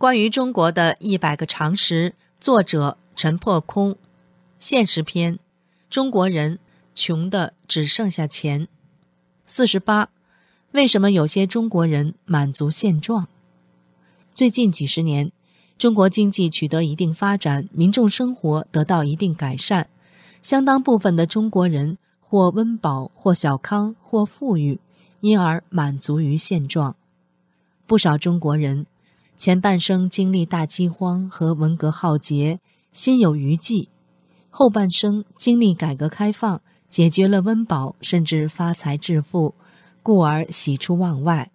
关于中国的一百个常识，作者陈破空，现实篇：中国人穷的只剩下钱。四十八，为什么有些中国人满足现状？最近几十年，中国经济取得一定发展，民众生活得到一定改善，相当部分的中国人或温饱，或小康，或富裕，因而满足于现状。不少中国人。前半生经历大饥荒和文革浩劫，心有余悸；后半生经历改革开放，解决了温饱，甚至发财致富，故而喜出望外，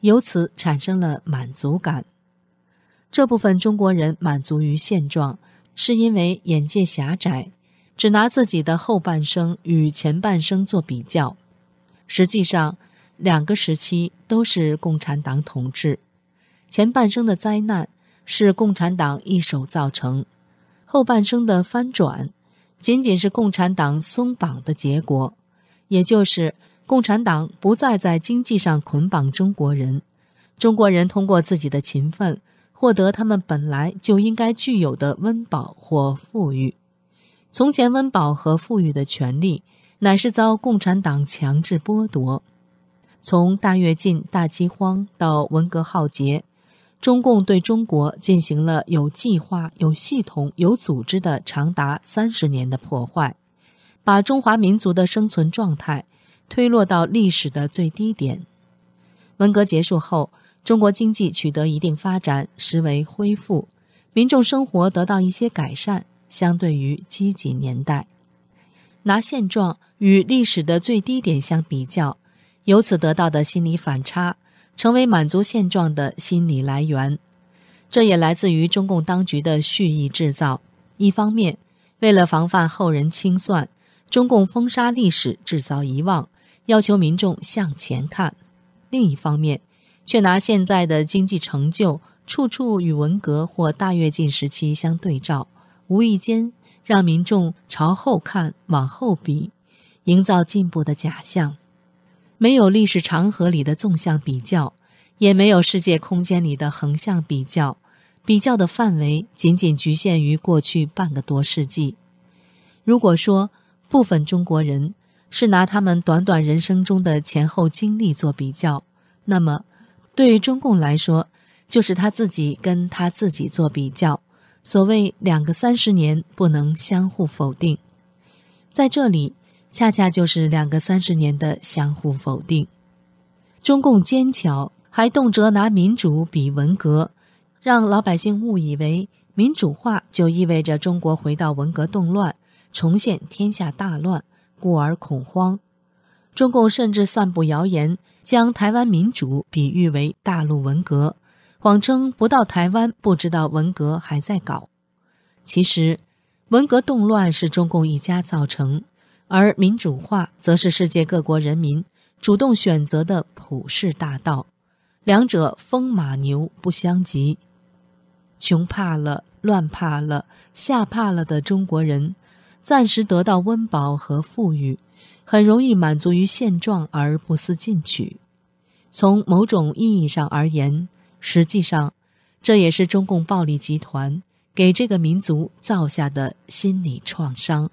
由此产生了满足感。这部分中国人满足于现状，是因为眼界狭窄，只拿自己的后半生与前半生做比较。实际上，两个时期都是共产党统治。前半生的灾难是共产党一手造成，后半生的翻转仅仅是共产党松绑的结果，也就是共产党不再在经济上捆绑中国人，中国人通过自己的勤奋获得他们本来就应该具有的温饱或富裕。从前温饱和富裕的权利乃是遭共产党强制剥夺。从大跃进、大饥荒到文革浩劫。中共对中国进行了有计划、有系统、有组织的长达三十年的破坏，把中华民族的生存状态推落到历史的最低点。文革结束后，中国经济取得一定发展，实为恢复，民众生活得到一些改善。相对于积极年代，拿现状与历史的最低点相比较，由此得到的心理反差。成为满足现状的心理来源，这也来自于中共当局的蓄意制造。一方面，为了防范后人清算，中共封杀历史，制造遗忘，要求民众向前看；另一方面，却拿现在的经济成就处处与文革或大跃进时期相对照，无意间让民众朝后看、往后比，营造进步的假象。没有历史长河里的纵向比较，也没有世界空间里的横向比较，比较的范围仅仅局限于过去半个多世纪。如果说部分中国人是拿他们短短人生中的前后经历做比较，那么对于中共来说，就是他自己跟他自己做比较。所谓两个三十年，不能相互否定。在这里。恰恰就是两个三十年的相互否定。中共奸巧，还动辄拿民主比文革，让老百姓误以为民主化就意味着中国回到文革动乱，重现天下大乱，故而恐慌。中共甚至散布谣言，将台湾民主比喻为大陆文革，谎称不到台湾不知道文革还在搞。其实，文革动乱是中共一家造成。而民主化则是世界各国人民主动选择的普世大道，两者风马牛不相及。穷怕了、乱怕了、吓怕了的中国人，暂时得到温饱和富裕，很容易满足于现状而不思进取。从某种意义上而言，实际上这也是中共暴力集团给这个民族造下的心理创伤。